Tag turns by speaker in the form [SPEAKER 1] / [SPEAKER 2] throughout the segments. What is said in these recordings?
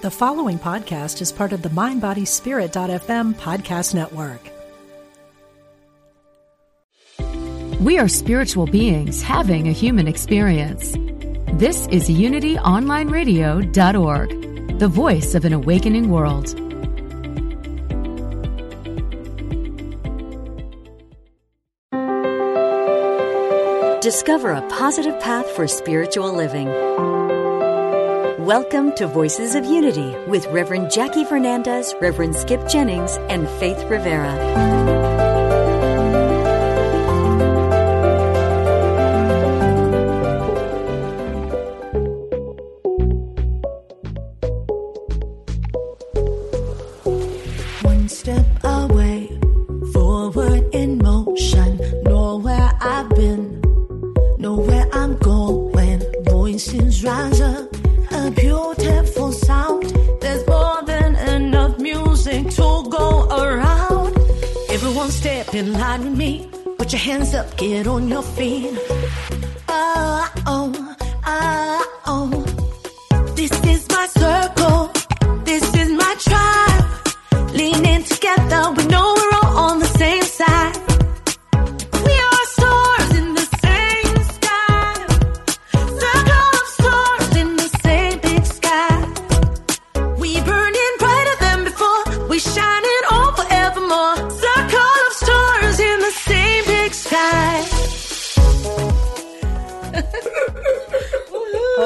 [SPEAKER 1] The following podcast is part of the MindBodySpirit.fm podcast network.
[SPEAKER 2] We are spiritual beings having a human experience. This is UnityOnlineRadio.org, the voice of an awakening world.
[SPEAKER 3] Discover a positive path for spiritual living. Welcome to Voices of Unity with Reverend Jackie Fernandez, Reverend Skip Jennings, and Faith Rivera.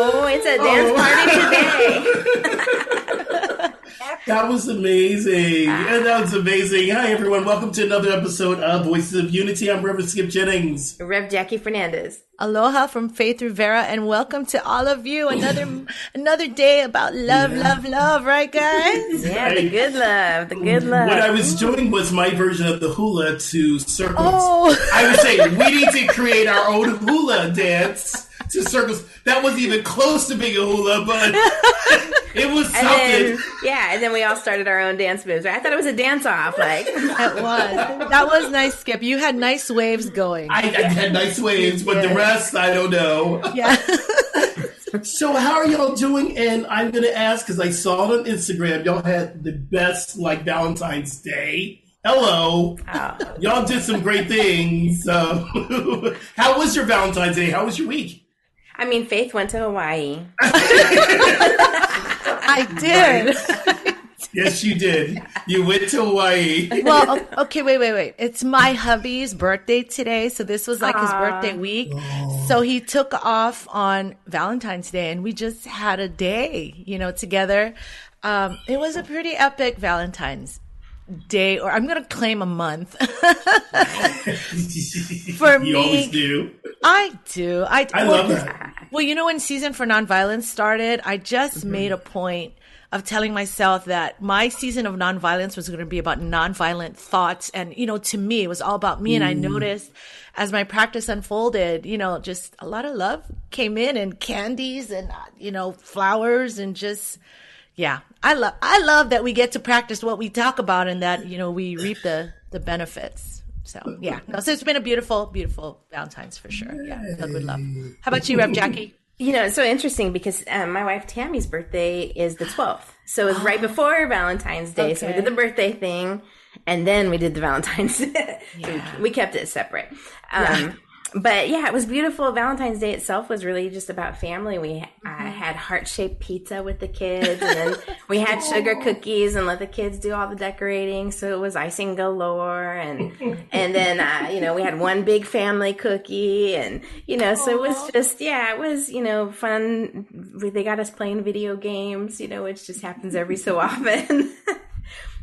[SPEAKER 4] Oh,
[SPEAKER 5] it's a dance oh. party today.
[SPEAKER 6] That was amazing. Ah. And that was amazing. Hi, everyone. Welcome to another episode of Voices of Unity. I'm Reverend Skip Jennings.
[SPEAKER 5] Rev Jackie Fernandez.
[SPEAKER 7] Aloha from Faith Rivera and welcome to all of you. Another another day about love, love, love, right guys?
[SPEAKER 5] Yeah, the good love, the good love.
[SPEAKER 6] What I was mm. doing was my version of the hula to circles.
[SPEAKER 7] Oh.
[SPEAKER 6] I was saying we need to create our own hula dance to circles. That wasn't even close to being a hula, but it was
[SPEAKER 5] and
[SPEAKER 6] something.
[SPEAKER 5] then, yeah, and then we all started our own dance moves. I thought it was a dance off. Like,
[SPEAKER 7] That was. That was nice, Skip. You had nice waves going.
[SPEAKER 6] I, I had nice waves, but the rest, I don't know.
[SPEAKER 7] Yeah.
[SPEAKER 6] So how are y'all doing? And I'm gonna ask because I saw it on Instagram. Y'all had the best like Valentine's Day. Hello,
[SPEAKER 5] oh,
[SPEAKER 6] y'all did some great things. So, how was your Valentine's Day? How was your week?
[SPEAKER 5] I mean, Faith went to Hawaii.
[SPEAKER 7] I did.
[SPEAKER 6] Yes, you did. You went to Hawaii.
[SPEAKER 7] Well, okay, wait, wait, wait. It's my hubby's birthday today, so this was like his birthday week. So he took off on Valentine's Day and we just had a day, you know, together. Um, it was a pretty epic Valentine's Day, or I'm going to claim a month. For me.
[SPEAKER 6] you
[SPEAKER 7] me-
[SPEAKER 6] always do.
[SPEAKER 7] I do. I,
[SPEAKER 6] I
[SPEAKER 7] well,
[SPEAKER 6] love that.
[SPEAKER 7] Well, you know, when season for nonviolence started, I just
[SPEAKER 6] Mm-hmm.
[SPEAKER 7] made a point of telling myself that my season of nonviolence was going to be about nonviolent thoughts. And, you know, to me, it was all about me. And
[SPEAKER 6] Mm.
[SPEAKER 7] I noticed as my practice unfolded, you know, just a lot of love came in and candies and, uh, you know, flowers and just, yeah, I love, I love that we get to practice what we talk about and that, you know, we reap the, the benefits. So yeah, no, so it's been a beautiful, beautiful Valentine's for sure. Yeah, filled with love. How about you, Rev Jackie?
[SPEAKER 5] You know, it's so interesting because um, my wife Tammy's birthday is the 12th. So it was right before Valentine's Day. So we did the birthday thing and then we did the Valentine's. so we, we kept it separate. Um, But yeah, it was beautiful. Valentine's Day itself was really just about family. We I had heart shaped pizza with the kids, and then we had sugar cookies and let the kids do all the decorating. So it was icing galore, and and then uh, you know we had one big family cookie, and you know so it was just yeah, it was you know fun. They got us playing video games, you know, which just happens every so often.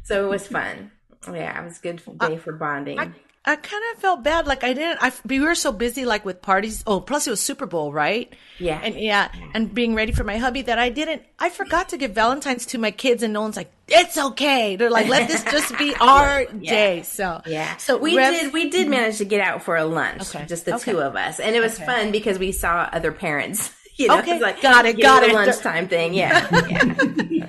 [SPEAKER 5] so it was fun. Yeah, it was a good day for bonding.
[SPEAKER 7] I kind of felt bad. Like I didn't, I, we were so busy like with parties. Oh, plus it was Super Bowl, right?
[SPEAKER 5] Yeah.
[SPEAKER 7] And yeah, and being ready for my hubby that I didn't, I forgot to give Valentine's to my kids and no one's like, it's okay. They're like, let this just be our day. So,
[SPEAKER 5] Yeah.
[SPEAKER 7] So
[SPEAKER 5] we
[SPEAKER 7] Rev-
[SPEAKER 5] did we did manage to get out for a lunch,
[SPEAKER 7] Okay.
[SPEAKER 5] just the
[SPEAKER 7] Okay.
[SPEAKER 5] two of us, and it was fun because we saw other parents. You know,
[SPEAKER 7] Okay.
[SPEAKER 5] it's like
[SPEAKER 7] Got it, got
[SPEAKER 5] know,
[SPEAKER 7] it.
[SPEAKER 5] Lunchtime thing, yeah, yeah.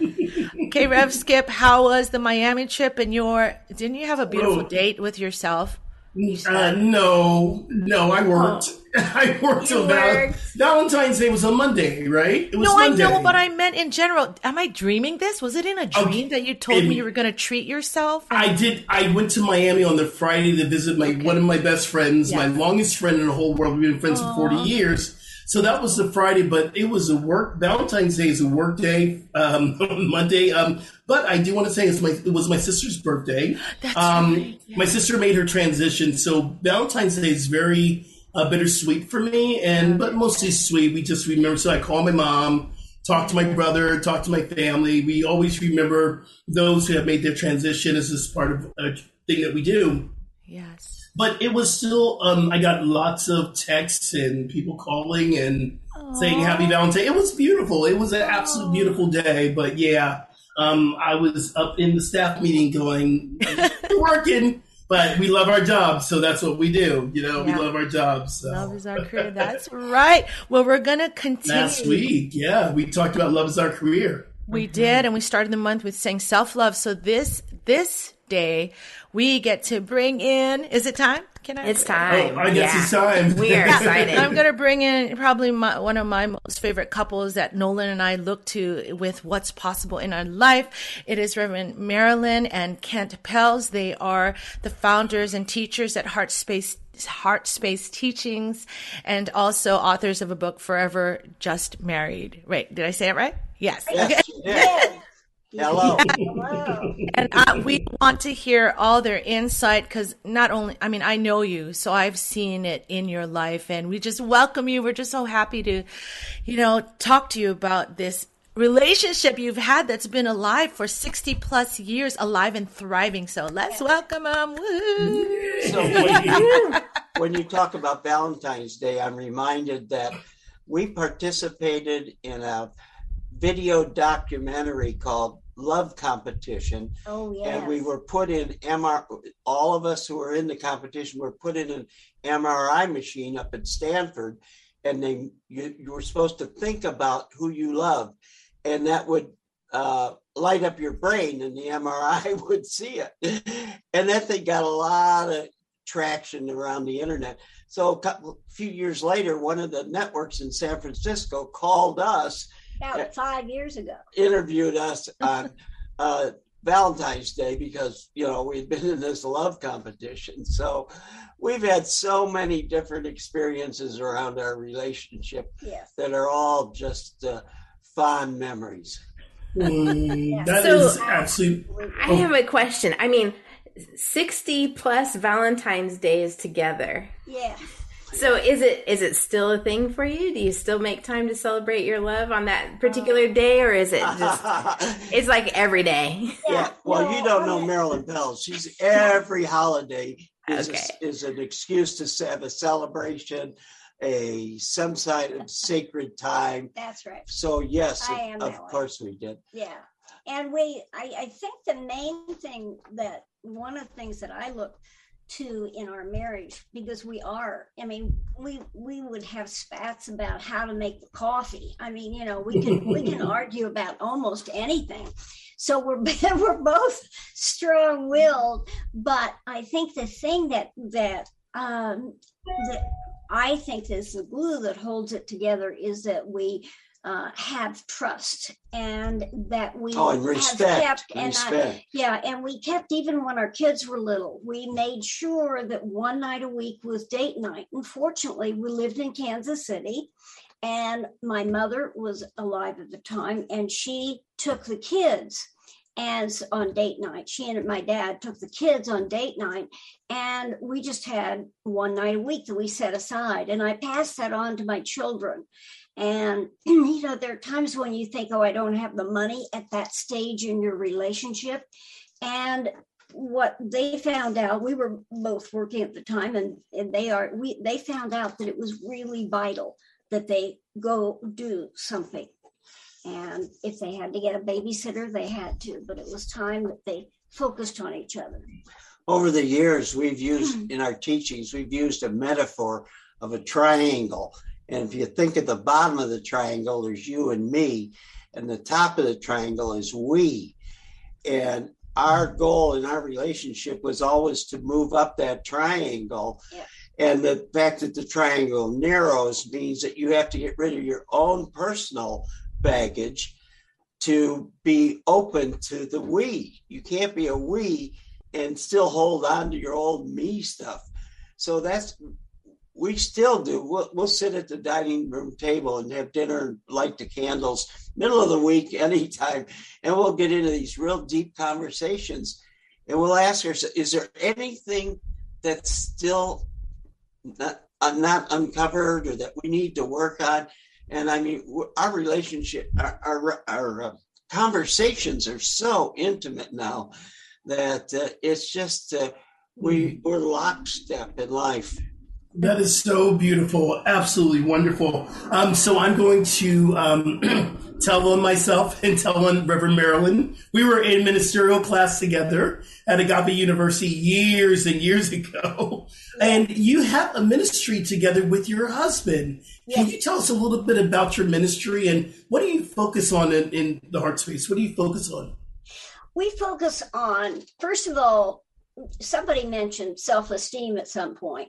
[SPEAKER 7] Okay, Rev Skip, how was the Miami trip and your, didn't you have a beautiful
[SPEAKER 6] Oh.
[SPEAKER 7] date with yourself?
[SPEAKER 6] Uh, no, no, I worked. I worked till val-. Valentine's Day was on Monday, right? It was
[SPEAKER 7] No, I
[SPEAKER 6] Monday.
[SPEAKER 7] know, but I meant in general. Am I dreaming this? Was it in a dream that you told me you were going to treat yourself?
[SPEAKER 6] I did. I went to Miami on the Friday to visit my one of my best friends, my longest friend in the whole world. We've been friends for forty years. So that was the Friday, but it was a work. Valentine's Day is a work day. Um, Monday, um, but I do want to say it's my it was my sister's birthday.
[SPEAKER 7] That's
[SPEAKER 6] um,
[SPEAKER 7] right,
[SPEAKER 6] My sister made her transition, so Valentine's Day is very uh, bittersweet for me, and but mostly sweet. We just remember. So I call my mom, talk to my brother, talk to my family. We always remember those who have made their transition. This is part of a thing that we do.
[SPEAKER 7] yes.
[SPEAKER 6] But it was still. Um, I got lots of texts and people calling and saying Happy Valentine. It was beautiful. It was an absolute beautiful day. But yeah, um, I was up in the staff meeting going, working. But we love our jobs, so that's what we do. You know,
[SPEAKER 7] Yeah.
[SPEAKER 6] we love our jobs. So.
[SPEAKER 7] Love is our career. That's right. Well, we're going to continue.
[SPEAKER 6] Last week, yeah, we talked about love is our career.
[SPEAKER 7] We did, and we started the month with saying self love. So this this day, we get to bring in. Is it time? Can I?
[SPEAKER 5] It's time.
[SPEAKER 6] Oh, I guess
[SPEAKER 5] Yeah.
[SPEAKER 6] it's time.
[SPEAKER 5] We are excited.
[SPEAKER 7] I'm going to bring in probably my, one of my most favorite couples that Nolan and I look to with what's possible in our life. It is Reverend Marilyn and Kent Pels. They are the founders and teachers at Heart Space Heart Space Teachings and also authors of a book Forever Just Married. Right. Did I say it right? Yes.
[SPEAKER 8] Yes, you did. Hello.
[SPEAKER 7] and uh, we want to hear all their insight because not only i mean i know you so i've seen it in your life and we just welcome you. We're just so happy to you know talk to you about this relationship you've had that's been alive for 60 plus years alive and thriving. So let's welcome them Woo.
[SPEAKER 8] So when you, when you talk about Valentine's Day, I'm reminded that we participated in a video documentary called Love Competition.
[SPEAKER 9] Oh, yes.
[SPEAKER 8] And we were put in MR, all of us who were in the competition were put in an MRI machine up at Stanford. And they, you, you were supposed to think about who you love, And that would uh, light up your brain, and the MRI would see it. And that thing got a lot of traction around the internet. So a couple, few years later, one of the networks in San Francisco called us,
[SPEAKER 9] About five years ago.
[SPEAKER 8] interviewed us on uh, Valentine's Day because you know we've been in this love competition. So we've had so many different experiences around our relationship
[SPEAKER 9] Yes.
[SPEAKER 8] that are all just uh, fond memories.
[SPEAKER 6] Mm, that
[SPEAKER 5] So-
[SPEAKER 6] is absolutely.
[SPEAKER 5] I have a question. I mean, 60 plus Valentine's days together.
[SPEAKER 9] Yeah.
[SPEAKER 5] So is it is it still a thing for you? Do you still make time to celebrate your love on that particular uh. day or is it just it's like every day?
[SPEAKER 8] Yeah, well, you don't know Marilyn Bell. She's every holiday is a- is an excuse to have a celebration, a some side of sacred time.
[SPEAKER 9] That's right.
[SPEAKER 8] So yes,
[SPEAKER 9] I
[SPEAKER 8] of,
[SPEAKER 9] am
[SPEAKER 8] of
[SPEAKER 9] that way.
[SPEAKER 8] course we did.
[SPEAKER 9] Yeah. And we, I, I think the main thing that one of the things that I look to in our marriage, because we are, I mean, we we would have spats about how to make the coffee. I mean, you know, we can we can argue about almost anything. So we're we're both strong willed, but I think the thing that that um that I think is the glue that holds it together is that we uh, have trust and that we
[SPEAKER 8] Oh, and
[SPEAKER 9] have
[SPEAKER 8] respect,
[SPEAKER 9] kept and I, yeah and we kept even when our kids were little. We made sure that one night a week was date night. Unfortunately we lived in kansas city and my mother was alive at the time and she took the kids as on date night. She and my dad took the kids on date night and we just had one night a week that we set aside. And i passed that on to my children and you know there are times when you think oh i don't have the money at that stage in your relationship. And what they found out we were both working at the time and, and they are we they found out that it was really vital that they go do something. And if they had to get a babysitter they had to but it was time that they focused on each other.
[SPEAKER 8] Over the years, we've used mm-hmm. in our teachings, we've used a metaphor of a triangle. And if you think at the bottom of the triangle, there's you and me, and the top of the triangle is we. And our goal in our relationship was always to move up that triangle.
[SPEAKER 9] Yeah.
[SPEAKER 8] And the fact that the triangle narrows means that you have to get rid of your own personal baggage to be open to the we. You can't be a we and still hold on to your old me stuff. So that's we still do. We'll, we'll sit at the dining room table and have dinner and light the candles, middle of the week, anytime, and we'll get into these real deep conversations. And we'll ask ourselves, is there anything that's still not, uh, not uncovered or that we need to work on? And I mean, our relationship, our, our, our uh, conversations are so intimate now that uh, it's just, uh, we, we're lockstep in life.
[SPEAKER 6] That is so beautiful, absolutely wonderful. Um, so I'm going to um, tell on myself and tell on Reverend Marilyn. We were in ministerial class together at Agape University years and years ago, and you have a ministry together with your husband. Can you tell us a little bit about your ministry and what do you focus on in, in the heart space? What do you focus on?
[SPEAKER 9] We focus on, first of all, somebody mentioned self esteem at some point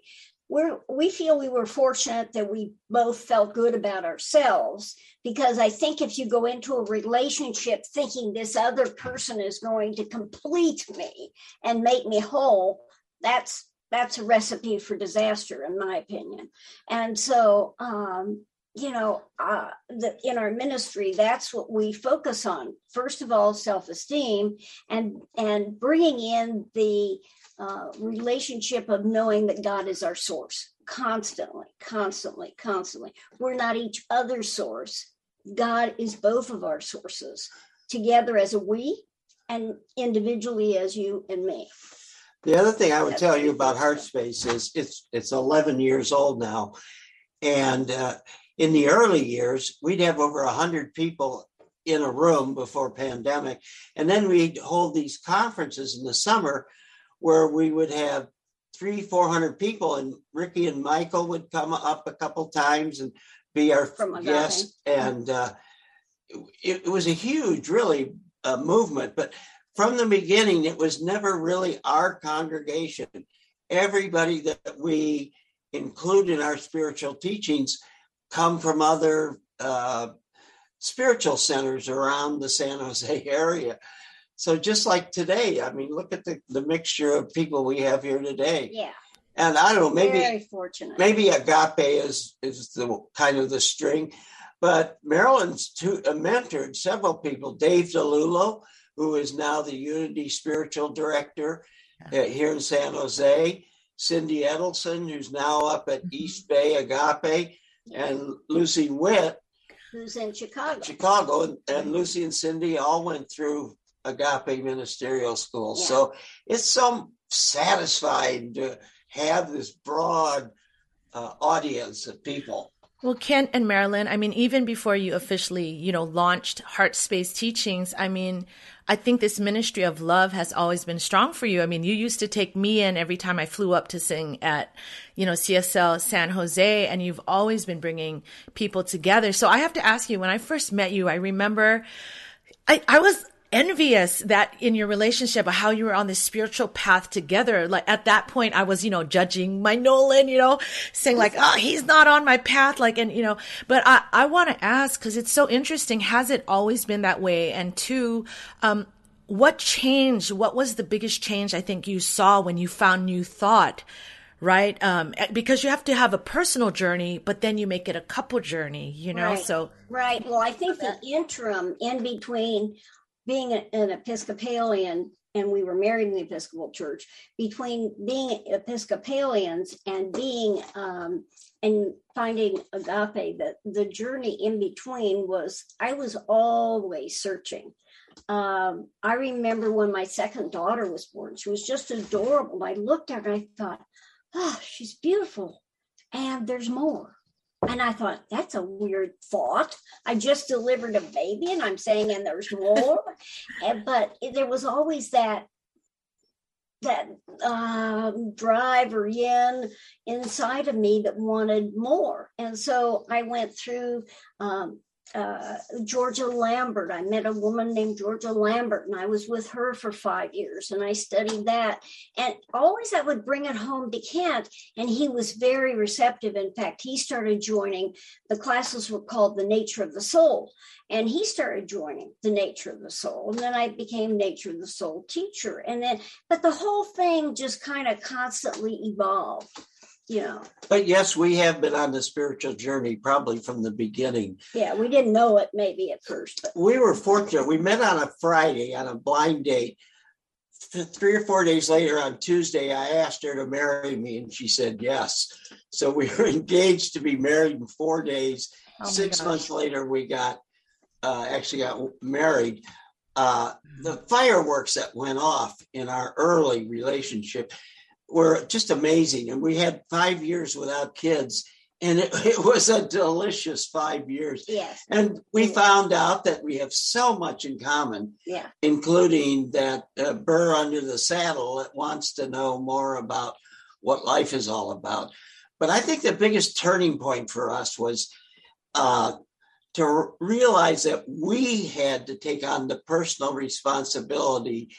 [SPEAKER 9] we're we feel we were fortunate that we both felt good about ourselves because i think if you go into a relationship thinking this other person is going to complete me and make me whole that's that's a recipe for disaster in my opinion. And so um you know uh, the, in our ministry that's what we focus on. First of all self-esteem and and bringing in the uh, relationship of knowing that God is our source constantly, constantly, constantly. We're not each other's source. God is both of our sources together as a we and individually as you and me.
[SPEAKER 8] The other thing I would That's tell you about HeartSpace is it's it's 11 years old now, and uh, in the early years we'd have over 100 people in a room before pandemic, and then we'd hold these conferences in the summer where we would have three, four hundred people, and Ricky and Michael would come up a couple times and be our guests. And uh, it, it, was a huge, really, uh, movement. But from the beginning, it was never really our congregation. Everybody that we include in our spiritual teachings come from other uh, spiritual centers around the San Jose area. So just like today, I mean, look at the, the mixture of people we have here today.
[SPEAKER 9] Yeah.
[SPEAKER 8] And I don't know, maybe
[SPEAKER 9] very fortunate.
[SPEAKER 8] Maybe agape is is the kind of the string, but Marilyn's too, uh, mentored several people. Dave DeLulo, who is now the Unity Spiritual Director uh, here in San Jose. Cindy Edelson, who's now up at mm-hmm. East Bay Agape, and Lucy Witt,
[SPEAKER 9] who's in Chicago.
[SPEAKER 8] Chicago, and, and Lucy and Cindy all went through agape ministerial school. Yeah. So it's so satisfying to have this broad uh, audience of people.
[SPEAKER 7] Well, Kent and Marilyn, I mean, even before you officially, you know, launched Heart Space Teachings, I mean, I think this ministry of love has always been strong for you. I mean, you used to take me in every time I flew up to sing at, you know, CSL San Jose, and you've always been bringing people together. So I have to ask you, when I first met you, I remember I, I was envious that in your relationship how you were on this spiritual path together. Like at that point i was you know judging my nolan you know saying like oh he's not on my path. Like and you know but i i want to ask because it's so interesting. Has it always been that way? And two um what changed? What was the biggest change i think you saw when you found new thought right? Um because you have to have a personal journey but then you make it a couple journey you know?
[SPEAKER 9] Right.
[SPEAKER 7] so
[SPEAKER 9] right. Well i think the interim in between being an Episcopalian and we were married in the Episcopal Church, between being Episcopalians and being um, and finding agape, the, the journey in between was I was always searching. Um, I remember when my second daughter was born, she was just adorable. I looked at her and I thought, oh, she's beautiful. And there's more. And I thought, that's a weird thought. I just delivered a baby and I'm saying, and there's more. and, but there was always that that um, drive or yin inside of me that wanted more. And so I went through um, uh, Georgia Lambert. I met a woman named Georgia Lambert, and I was with her for five years, and I studied that. And always I would bring it home to Kent, and he was very receptive. In fact, he started joining the classes were called the Nature of the Soul, and he started joining the Nature of the Soul, and then I became Nature of the Soul teacher, and then but the whole thing just kind of constantly evolved know.
[SPEAKER 8] But yes, we have been on the spiritual journey probably from the beginning.
[SPEAKER 9] Yeah, we didn't know it maybe at first, but
[SPEAKER 8] we were fortunate. We met on a Friday on a blind date. Three or four days later on Tuesday, I asked her to marry me, and she said yes. So we were engaged to be married in four days. Oh Six months later, we got uh, actually got married. Uh, the fireworks that went off in our early relationship were just amazing. And we had five years without kids. And it, it was a delicious five years.
[SPEAKER 9] Yes.
[SPEAKER 8] And we found out that we have so much in common.
[SPEAKER 9] Yeah.
[SPEAKER 8] Including that uh, burr under the saddle that wants to know more about what life is all about. But I think the biggest turning point for us was uh, to realize that we had to take on the personal responsibility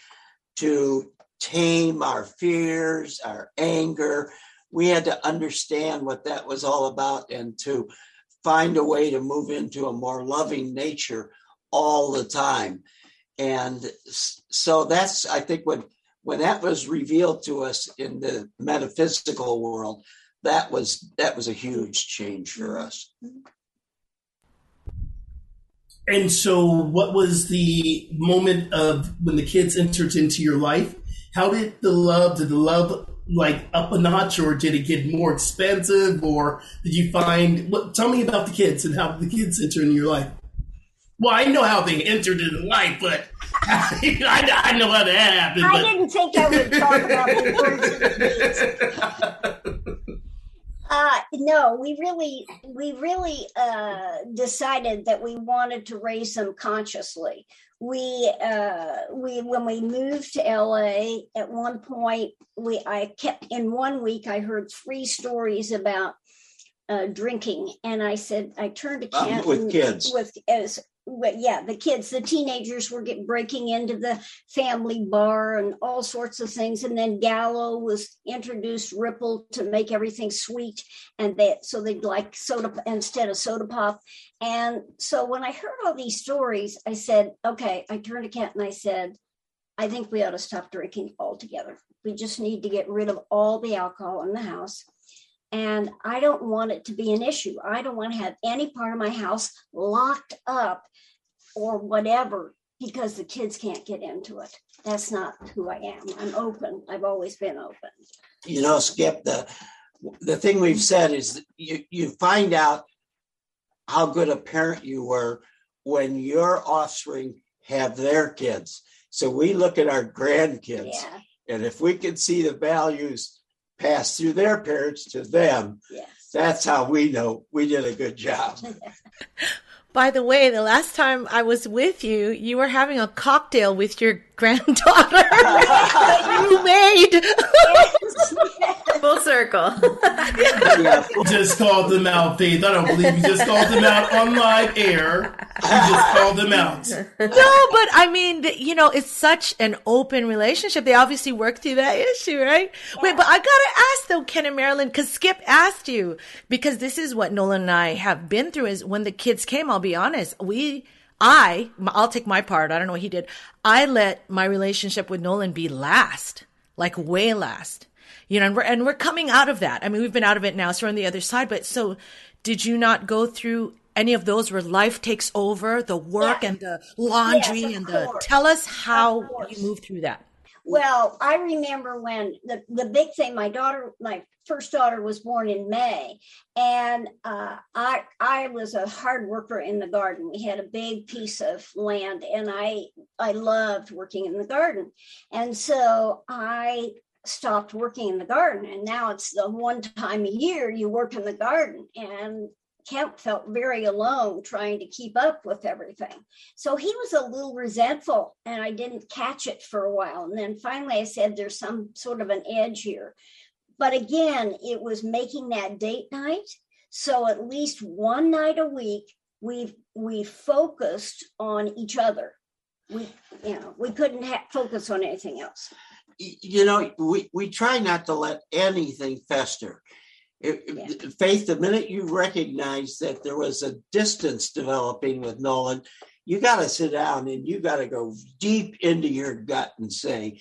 [SPEAKER 8] to tame our fears, our anger. We had to understand what that was all about and to find a way to move into a more loving nature all the time. And so that's, I think, when when that was revealed to us in the metaphysical world, that was that was a huge change for us.
[SPEAKER 6] And so, what was the moment of when the kids entered into your life? How did the love did the love like up a notch or did it get more expensive or did you find what tell me about the kids and how the kids enter into your life well i know how they entered into life but I, I, know how that happened
[SPEAKER 9] i but. didn't think i would talk about the uh, no, we really, we really uh, decided that we wanted to raise them consciously we uh we when we moved to LA at one point we I kept in one week I heard three stories about uh drinking. And I said I turned to
[SPEAKER 8] Kent um, with kids.
[SPEAKER 9] with as yeah, the kids, the teenagers were get, breaking into the family bar and all sorts of things. And then Gallo was introduced Ripple to make everything sweet, and that so they'd like soda instead of soda pop. And so when I heard all these stories, I said, okay. I turned to Kent and I said, I think we ought to stop drinking altogether. We just need to get rid of all the alcohol in the house and I don't want it to be an issue. I don't want to have any part of my house locked up or whatever because the kids can't get into it. That's not who I am. I'm open. I've always been open.
[SPEAKER 8] You know, Skip, the the thing we've said is you you find out how good a parent you were when your offspring have their kids. So we look at our grandkids, yeah. and if we can see the values pass through their parents to them,
[SPEAKER 9] yes.
[SPEAKER 8] that's how we know we did a good job.
[SPEAKER 7] By the way, the last time I was with you, you were having a cocktail with your granddaughter that you made.
[SPEAKER 5] Full circle.
[SPEAKER 6] yeah. Just called them out, Faith. I don't believe you just called them out on live air. You just called them out. No,
[SPEAKER 7] but I mean, you know, it's such an open relationship. They obviously work through that issue, right? Yeah. Wait, but I gotta ask though, Ken and Marilyn, because Skip asked you, because this is what Nolan and I have been through. Is when the kids came, I'll be honest, we I, I'll take my part. I don't know what he did. I let my relationship with Nolan be last, like way last, you know, and we're, and we're coming out of that. I mean, we've been out of it now. So we're on the other side. But so did you not go through any of those where life takes over the work and the laundry yes, and the, tell us how you move through that.
[SPEAKER 9] Well, I remember when the, the big thing, my daughter, my first daughter was born in May, and uh, I I was a hard worker in the garden. We had a big piece of land, and I I loved working in the garden, and so I stopped working in the garden, and now it's the one time a year you work in the garden, and Kent felt very alone trying to keep up with everything. So he was a little resentful, and I didn't catch it for a while. And then finally, I said, There's some sort of an edge here. But again, it was making that date night. So at least one night a week, we we focused on each other. We you know we couldn't ha- focus on anything else.
[SPEAKER 8] You know, we, we try not to let anything fester. It- it- Faith, the minute you recognize that there was a distance developing with Nolan, you got to sit down and you got to go deep into your gut and say,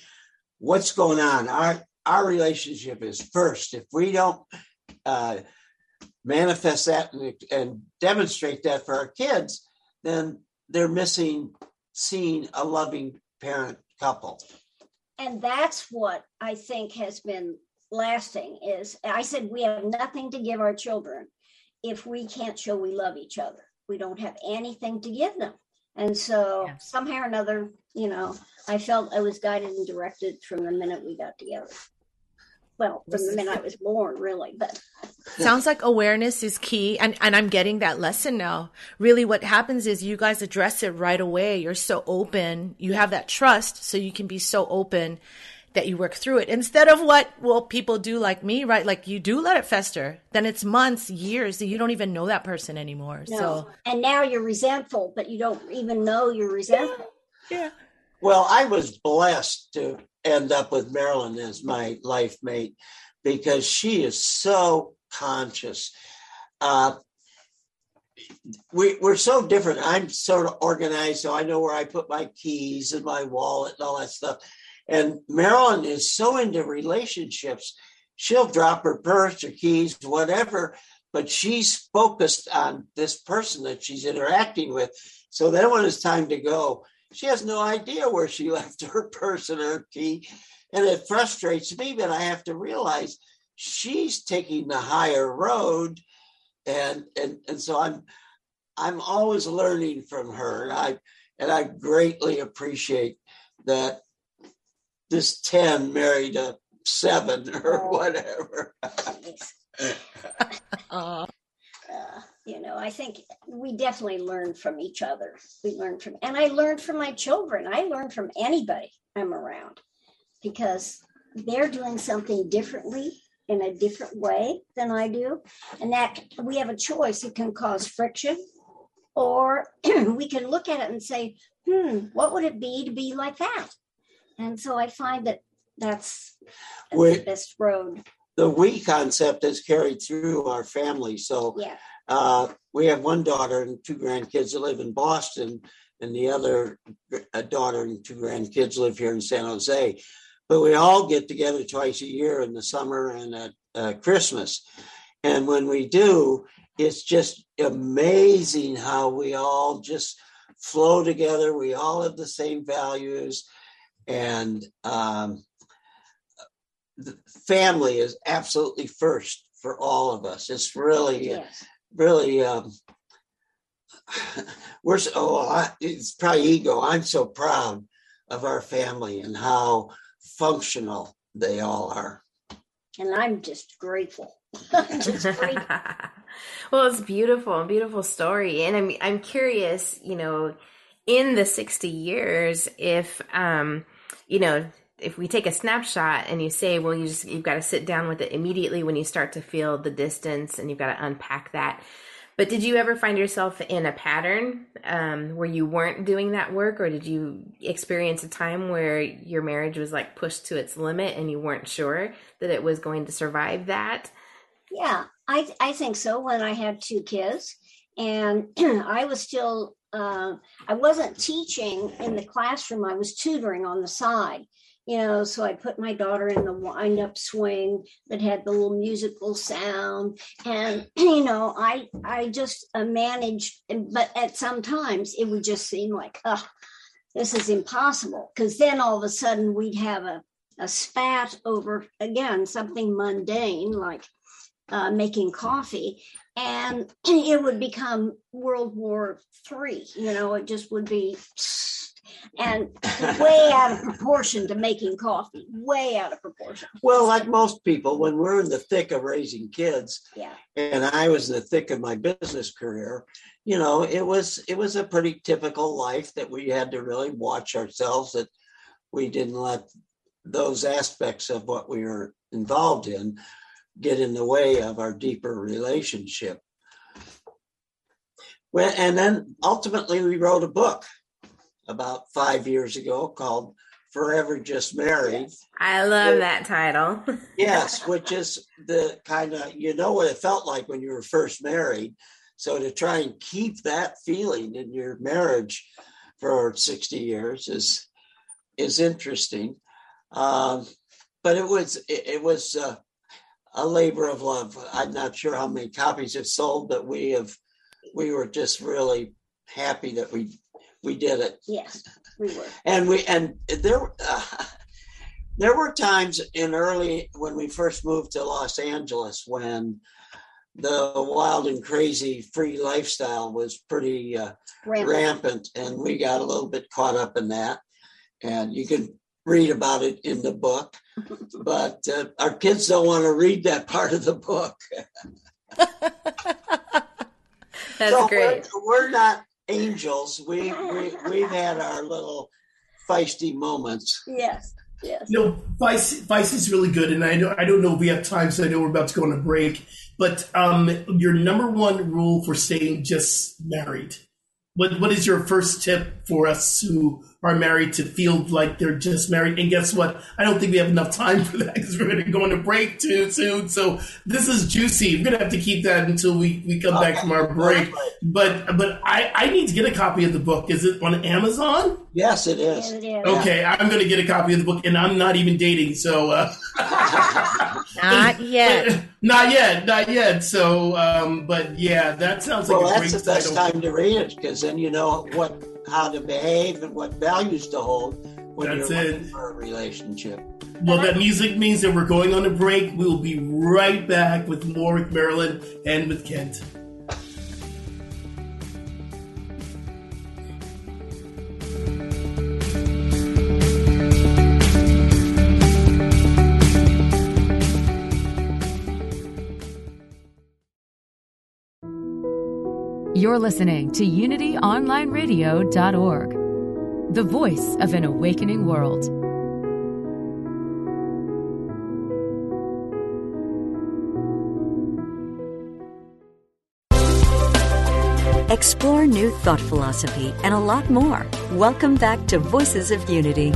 [SPEAKER 8] what's going on? Our, our relationship is first. If we don't uh, manifest that and, and demonstrate that for our kids, then they're missing seeing a loving parent couple.
[SPEAKER 9] And that's what I think has been lasting is I said we have nothing to give our children if we can't show we love each other. We don't have anything to give them. And so somehow or another, you know, I felt I was guided and directed from the minute we got together. Well, from the minute I was born, really, but
[SPEAKER 7] Sounds like awareness is key. And, and I'm getting that lesson now. Really, what happens is you guys address it right away. You're so open. You have that trust, so you can be so open that you work through it instead of what, well, people do like me, right? Like you do let it fester. Then it's months, years that you don't even know that person anymore.
[SPEAKER 9] no.
[SPEAKER 7] So,
[SPEAKER 9] and now you're resentful, but you don't even know you're resentful.
[SPEAKER 7] yeah.
[SPEAKER 8] Well, I was blessed to end up with Marilyn as my life mate because she is so conscious. Uh, we, we're so different. I'm sort of organized, so I know where I put my keys and my wallet and all that stuff. And Marilyn is so into relationships, she'll drop her purse or keys, whatever, but she's focused on this person that she's interacting with. So then when it's time to go, she has no idea where she left her purse and her key. And it frustrates me, but I have to realize she's taking the higher road. And and and so I'm I'm always learning from her. And I and I greatly appreciate that this 10 married a seven or oh.
[SPEAKER 9] whatever. you know, I think we definitely learn from each other. We learn from, and I learned from my children. I learn from anybody I'm around because they're doing something differently in a different way than I do. And that we have a choice. It can cause friction, or we can look at it and say, hmm, what would it be to be like that? And so I find that that's, that's
[SPEAKER 8] Wait.
[SPEAKER 9] the best road.
[SPEAKER 8] the we concept is carried through our family. So
[SPEAKER 9] Yeah.
[SPEAKER 8] Uh, we have one daughter and two grandkids that live in Boston, and the other a daughter and two grandkids live here in San Jose. But we all get together twice a year in the summer and at uh, Christmas. And when we do, it's just amazing how we all just flow together. We all have the same values. And um, the family is absolutely first for all of us. It's really,
[SPEAKER 9] Yes.
[SPEAKER 8] Really, um, we're so, oh, I, it's probably ego. I'm so proud of our family and how functional they all are.
[SPEAKER 9] And I'm just grateful. just grateful.
[SPEAKER 5] well, it's beautiful, beautiful story, and I'm I'm curious, you know, in the 60 years, if um, you know, if we take a snapshot and you say, well, you just you've got to sit down with it immediately when you start to feel the distance, and you've got to unpack that. But did you ever find yourself in a pattern um, where you weren't doing that work, or did you experience a time where your marriage was like pushed to its limit and you weren't sure that it was going to survive that?
[SPEAKER 9] Yeah, I I think so. When I had two kids, and I was still uh, I wasn't teaching in the classroom. I was tutoring on the side. You know, so I put my daughter in the wind up swing that had the little musical sound, and you know, I I just uh, managed. But at some times, it would just seem like, oh, this is impossible. Because then all of a sudden, we'd have a a spat over again something mundane like uh, making coffee, and it would become World War Three. You know, it just would be, and way out of proportion to making coffee. Way out of proportion.
[SPEAKER 8] Well, like most people, when we're in the thick of raising kids,
[SPEAKER 9] Yeah.
[SPEAKER 8] and I was in the thick of my business career, you know, it was it was a pretty typical life that we had to really watch ourselves that we didn't let those aspects of what we were involved in get in the way of our deeper relationship. Well, and then ultimately we wrote a book about five years ago called Forever Just Married.
[SPEAKER 5] I love that title.
[SPEAKER 8] yes, which is the kind of you know what it felt like when you were first married. So to try and keep that feeling in your marriage for 60 years is is interesting. Um, but it was it, it was uh, a labor of love. I'm not sure how many copies have sold, but we have we were just really happy that we we did it.
[SPEAKER 9] Yes, we were.
[SPEAKER 8] And we and there uh, there were times in early when we first moved to Los Angeles when the wild and crazy free lifestyle was pretty uh, rampant. rampant, and we got a little bit caught up in that. And you can read about it in the book, but uh, our kids don't want to read that part of the book.
[SPEAKER 5] That's so great.
[SPEAKER 8] We're, we're, not angels. We, we we've had our little feisty moments.
[SPEAKER 9] Yes. Yes.
[SPEAKER 6] You know, Vice Vice is really good, and I know I don't know if we have time, so I know we're about to go on a break. But um, your number one rule for staying just married. What what is your first tip for us who are married to feel like they're just married. And guess what? I don't think we have enough time for that because we're going to go on a break too soon. So this is juicy. We're going to have to keep that until we, we come back from our break. But but I, I need to get a copy of the book. Is it on Amazon?
[SPEAKER 8] Yes, it is.
[SPEAKER 6] Okay, I'm going to get a copy of the book, and I'm not even dating, so uh,
[SPEAKER 7] not yet.
[SPEAKER 6] not yet, not yet. So, um, but yeah, that sounds like
[SPEAKER 8] well,
[SPEAKER 6] a
[SPEAKER 8] that's the best
[SPEAKER 6] title.
[SPEAKER 8] time to read it because then you know what how to behave and what values to hold when That's you're looking for a relationship.
[SPEAKER 6] Well, that music means that we're going on a break. We will be right back with more with Marilyn and with Kent.
[SPEAKER 2] You're listening to UnityOnlineRadio.org, the voice of an awakening world.
[SPEAKER 3] Explore new thought philosophy and a lot more. Welcome back to Voices of Unity.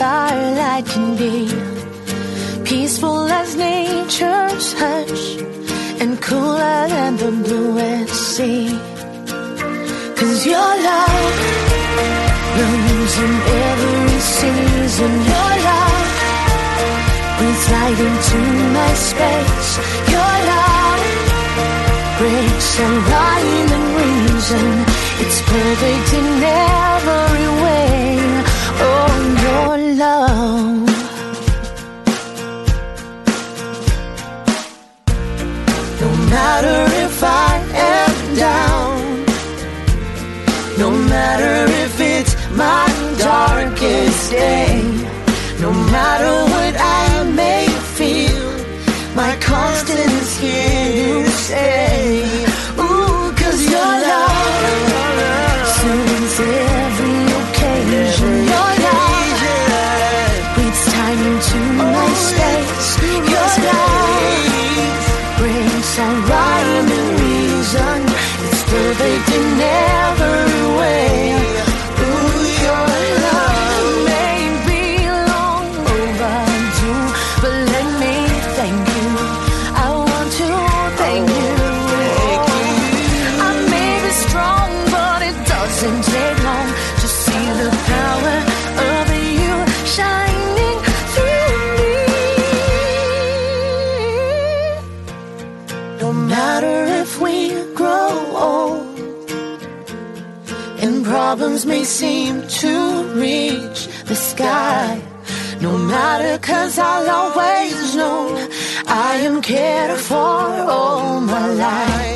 [SPEAKER 4] Firelight can be, peaceful as nature's hush, and cooler than the bluest sea. Cause your love blooms in every season. Your love breathes light into my space. Your love breaks a rhyme and reason. It's perfect in every way. Your love. No matter if I am down no matter if it's my darkest day, no matter what I may feel, my constant is here to stay. Ooh, cause your love soothes every Cause I'll always know I am cared for all my life.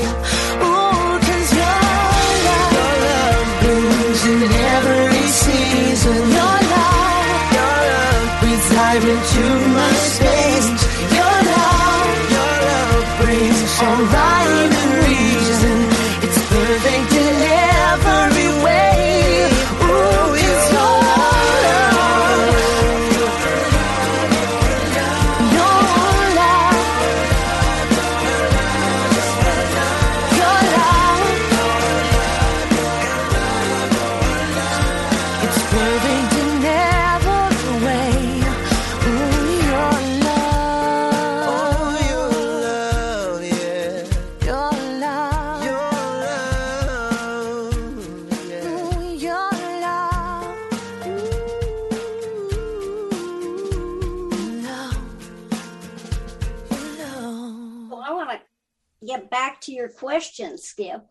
[SPEAKER 9] Get back to your question, Skip.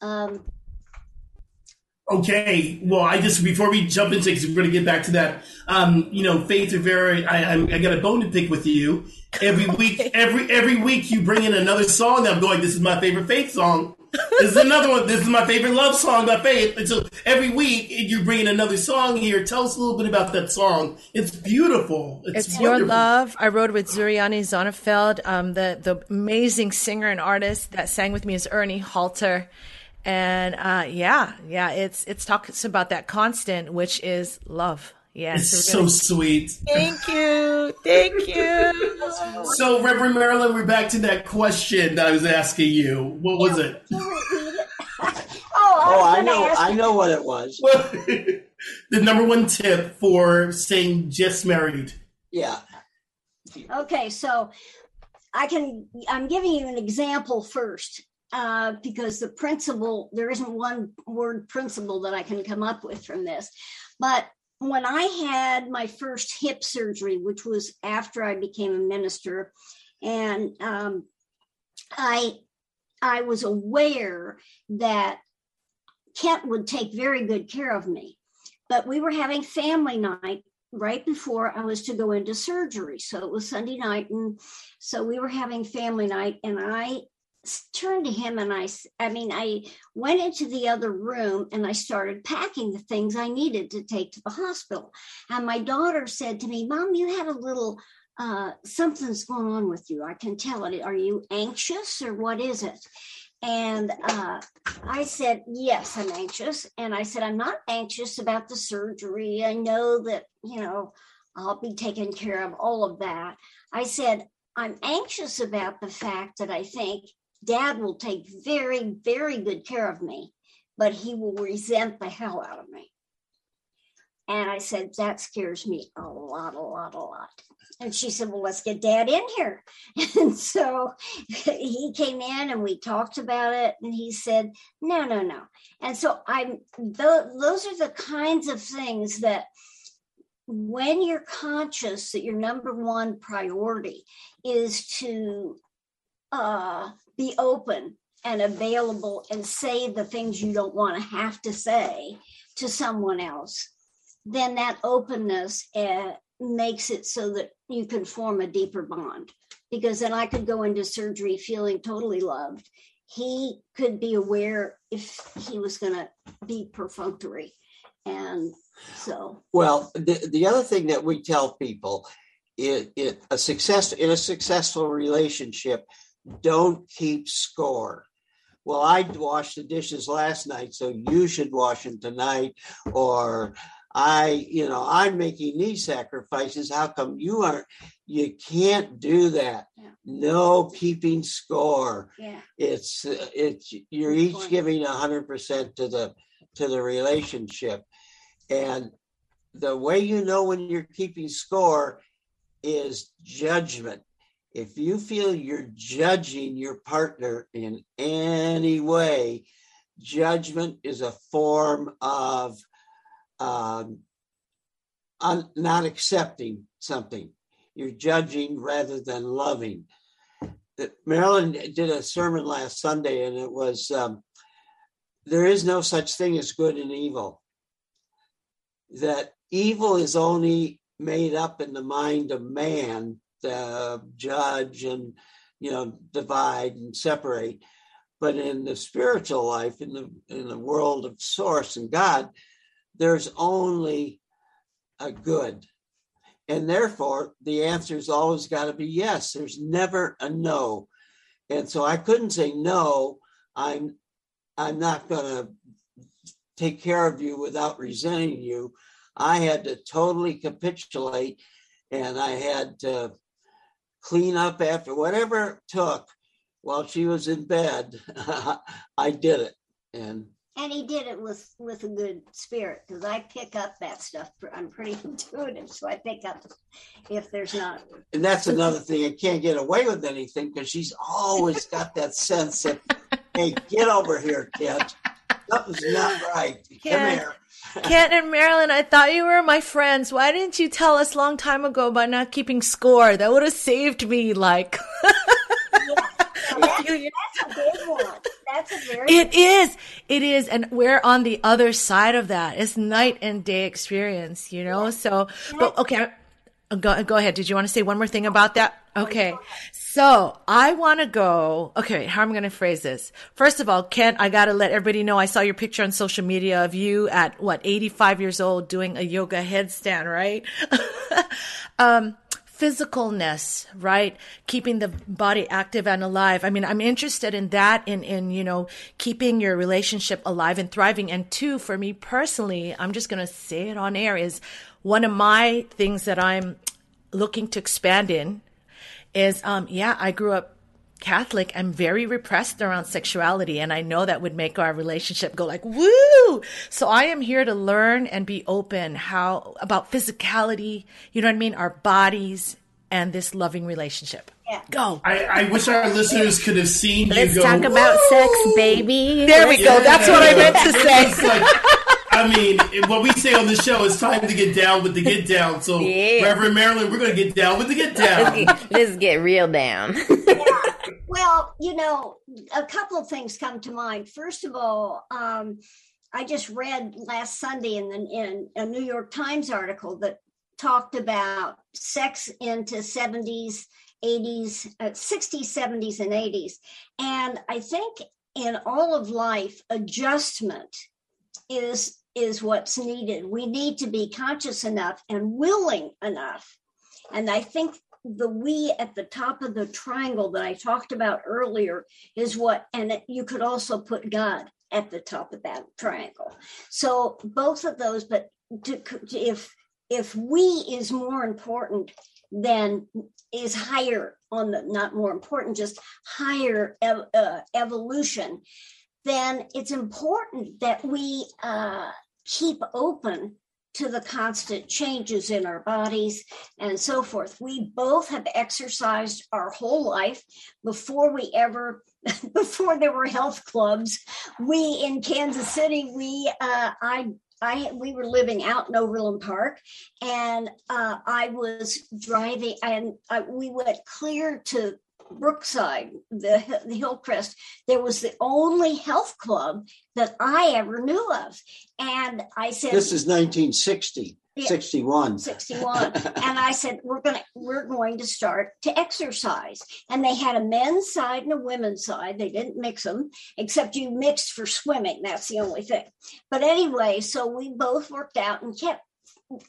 [SPEAKER 9] Um,
[SPEAKER 6] Okay, well, I just before we jump into because we're going to get back to that. Um, you know, Faith Rivera, I, I, I got a bone to pick with you. Every week, every every week, you bring in another song. I'm going. This is my favorite Faith song. This is another one. This is my favorite love song by Faith. And so every week, you bring in another song here. Tell us a little bit about that song. It's beautiful. It's,
[SPEAKER 7] It's Your. Love. I wrote with Zuriani Zonnefeld. Um, the, the amazing singer and artist that sang with me is Ernie Halter. And uh, yeah, yeah, it's it's talks about that constant, which is love. Yes,
[SPEAKER 6] It's
[SPEAKER 7] we're
[SPEAKER 6] so
[SPEAKER 7] gonna-
[SPEAKER 6] sweet.
[SPEAKER 7] Thank you, thank you.
[SPEAKER 6] So, Reverend Marilyn, we're back to that question that I was asking you. What was it?
[SPEAKER 9] oh, I,
[SPEAKER 8] Oh, I know,
[SPEAKER 9] ask
[SPEAKER 8] I know what it was.
[SPEAKER 6] the number one tip for staying just married.
[SPEAKER 8] Yeah.
[SPEAKER 9] Okay, so I can, I'm giving you an example first uh, because the principle, there isn't one word principle that I can come up with from this. But when I had my first hip surgery, which was after I became a minister, and um, I, I was aware that Kent would take very good care of me. But we were having family night right before I was to go into surgery. So it was Sunday night. And so we were having family night. And I turned to him and I, I mean, I went into the other room and I started packing the things I needed to take to the hospital. And my daughter said to me, Mom, you had a little, uh, something's going on with you. I can tell it. Are you anxious or what is it? And uh, I said, Yes, I'm anxious. And I said, I'm not anxious about the surgery. I know that, you know, I'll be taken care of, all of that. I said, I'm anxious about the fact that I think dad will take very, very good care of me, but he will resent the hell out of me. And I said, That scares me a lot, a lot, a lot. And she said, Well, let's get dad in here. And so he came in and we talked about it. And he said, No, no, no. And so I'm, tho- those are the kinds of things that when you're conscious that your number one priority is to uh, be open and available and say the things you don't want to have to say to someone else, then that openness uh, makes it so that you can form a deeper bond. Because then I could go into surgery feeling totally loved. He could be aware if he was going to be perfunctory. And so,
[SPEAKER 8] Well, the, the other thing that we tell people it, it a success in a successful relationship, don't keep score. Well, I washed the dishes last night, so you should wash them tonight. Or I, you know, I'm making these sacrifices. How come you aren't? You can't do that.
[SPEAKER 9] Yeah.
[SPEAKER 8] No keeping score.
[SPEAKER 9] yeah.
[SPEAKER 8] It's it's you're
[SPEAKER 9] Good
[SPEAKER 8] each
[SPEAKER 9] point.
[SPEAKER 8] giving a hundred percent to the to the relationship, and the way you know when you're keeping score is judgment. If you feel you're judging your partner in any way, judgment is a form of um, un- not accepting something. You're judging rather than loving. Marilyn did a sermon last Sunday, and it was um, there is no such thing as good and evil. that evil is only made up in the mind of man to judge and you know divide and separate. But in the spiritual life in the in the world of source and god there's only a good. And therefore the answer's always got to be yes. There's never a no. And so i couldn't say no i'm i'm not going to take care of you without resenting you. I had to totally capitulate and i had to clean up after whatever it took while she was in bed i did it and
[SPEAKER 9] and he did it with with a good spirit because I pick up that stuff. I'm pretty intuitive, so I pick up if there's not.
[SPEAKER 8] And that's another thing. I can't get away with anything because she's always got that sense that, hey, get over here, kid. Something's not right. Come here.
[SPEAKER 7] Kent and Marilyn, I thought you were my friends. Why didn't you tell us long time ago about not keeping score? That would have saved me like
[SPEAKER 9] that's, that's a big one. That's a very
[SPEAKER 7] It is. It is. And we're on the other side of that. It's night and day experience, you know? So, but okay. Go, go ahead. Did you want to say one more thing about that? Okay. So I want to go. Okay. How am I going to phrase this? First of all, Kent, I got to let everybody know I saw your picture on social media of you at what, 85 years old doing a yoga headstand, right? um, physicalness, right? Keeping the body active and alive. I mean, I'm interested in that, in, in, you know, keeping your relationship alive and thriving. And two, for me personally, I'm just going to say it on air is one of my things that I'm looking to expand in is, um, yeah, I grew up Catholic and very repressed around sexuality. And I know that would make our relationship go like, woo! So I am here to learn and be open how about physicality, you know what I mean? Our bodies and this loving relationship.
[SPEAKER 9] Yeah.
[SPEAKER 7] Go.
[SPEAKER 6] I, I wish our listeners could have seen
[SPEAKER 5] Let's
[SPEAKER 6] you go.
[SPEAKER 5] talk about sex, baby.
[SPEAKER 7] There we go. That's what I meant to say.
[SPEAKER 6] Like, I mean, what we say on the show is time to get down with the get down. So,
[SPEAKER 5] Yeah.
[SPEAKER 6] Reverend Marilyn, we're going to get down with the get
[SPEAKER 5] Let's
[SPEAKER 6] down.
[SPEAKER 5] get, let's get real down.
[SPEAKER 9] Well, you know, a couple of things come to mind. First of all, um, I just read last Sunday in, the, in a New York Times article that talked about sex into 70s, 80s, uh, 60s, 70s, and 80s. And I think in all of life, adjustment is is what's needed. We need to be conscious enough and willing enough. And I think the we at the top of the triangle that I talked about earlier is what, and you could also put God at the top of that triangle. So both of those, but to, if if we is more important than is higher on the not more important, just higher ev- uh, evolution, then it's important that we uh, keep open to the constant changes in our bodies and so forth. We both have exercised our whole life before we ever, before there were health clubs. We in Kansas City, we, uh, I, I, we were living out in Overland Park, and uh, I was driving, and I, we went clear to Brookside, the, the Hillcrest. There was the only health club that I ever knew of, and I said,
[SPEAKER 8] This is 1960,
[SPEAKER 9] Yeah.
[SPEAKER 8] 61.
[SPEAKER 9] 61 and i said we're going to we're going to start to exercise and they had a men's side and a women's side they didn't mix them except you mixed for swimming that's the only thing but anyway so we both worked out and kept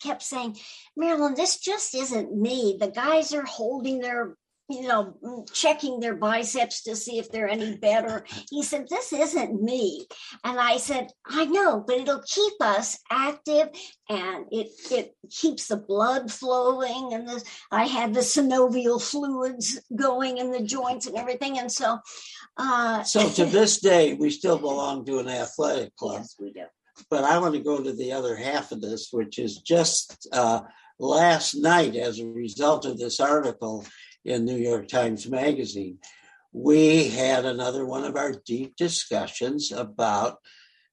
[SPEAKER 9] kept saying marilyn this just isn't me the guys are holding their you know checking their biceps to see if they're any better. He said this isn't me. And i said i know but it'll keep us active and it it keeps the blood flowing and the I had the synovial fluids going in the joints and everything. And so uh
[SPEAKER 8] So to this day, we still belong to an athletic club.
[SPEAKER 9] yes we do.
[SPEAKER 8] But I want to go to the other half of this, which is just uh, last night, as a result of this article in New York Times Magazine, we had another one of our deep discussions about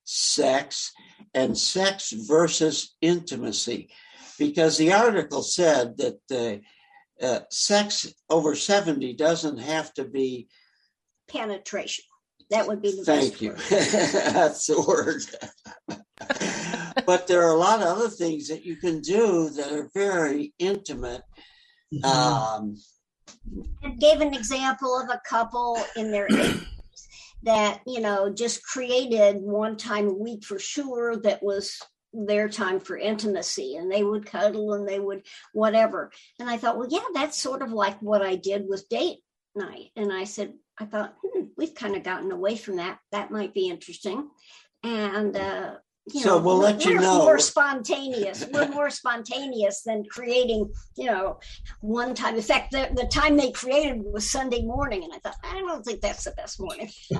[SPEAKER 8] sex and sex versus intimacy. Because the article said that uh, uh, sex over 70 doesn't have to be
[SPEAKER 9] penetration that would be the
[SPEAKER 8] Thank
[SPEAKER 9] best
[SPEAKER 8] you.
[SPEAKER 9] word.
[SPEAKER 8] That's the word. but there are a lot of other things that you can do that are very intimate.
[SPEAKER 6] Mhm.
[SPEAKER 8] Um,
[SPEAKER 9] gave an example of a couple in their 80s that you know just created one time a week for sure that was their time for intimacy and they would cuddle and they would whatever. And i thought well yeah that's sort of like what i did with date night. And i said i thought hmm, we've kind of gotten away from that. That might be interesting. And uh you
[SPEAKER 8] So
[SPEAKER 9] know,
[SPEAKER 8] we'll let you know.
[SPEAKER 9] we're more spontaneous. We're more spontaneous than creating, you know, one time. In fact, the, the time they created was Sunday morning, and I thought, I don't think that's the best morning.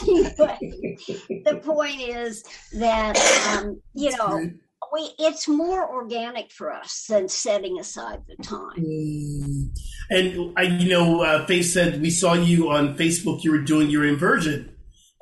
[SPEAKER 9] anyway, the point is that um, you know we it's more organic for us than setting aside the time.
[SPEAKER 6] Mm. And I, you know, uh, Faith said we saw you on Facebook. You were doing your inversion,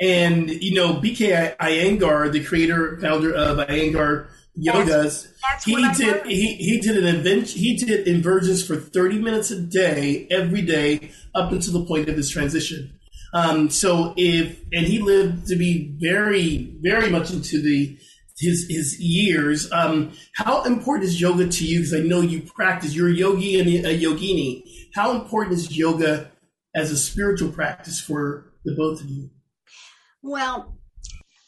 [SPEAKER 6] and you know, BK Iyengar, the creator founder of Iyengar Yogas,
[SPEAKER 9] That's
[SPEAKER 6] he did he he did an invent he did inversions for thirty minutes a day every day up until the point of his transition. Um, so if and he lived to be very very much into the his his years. Um, how important is yoga to you? Because I know you practice. You're a yogi and a yogini. How important is yoga as a spiritual practice for the both of you?
[SPEAKER 9] Well,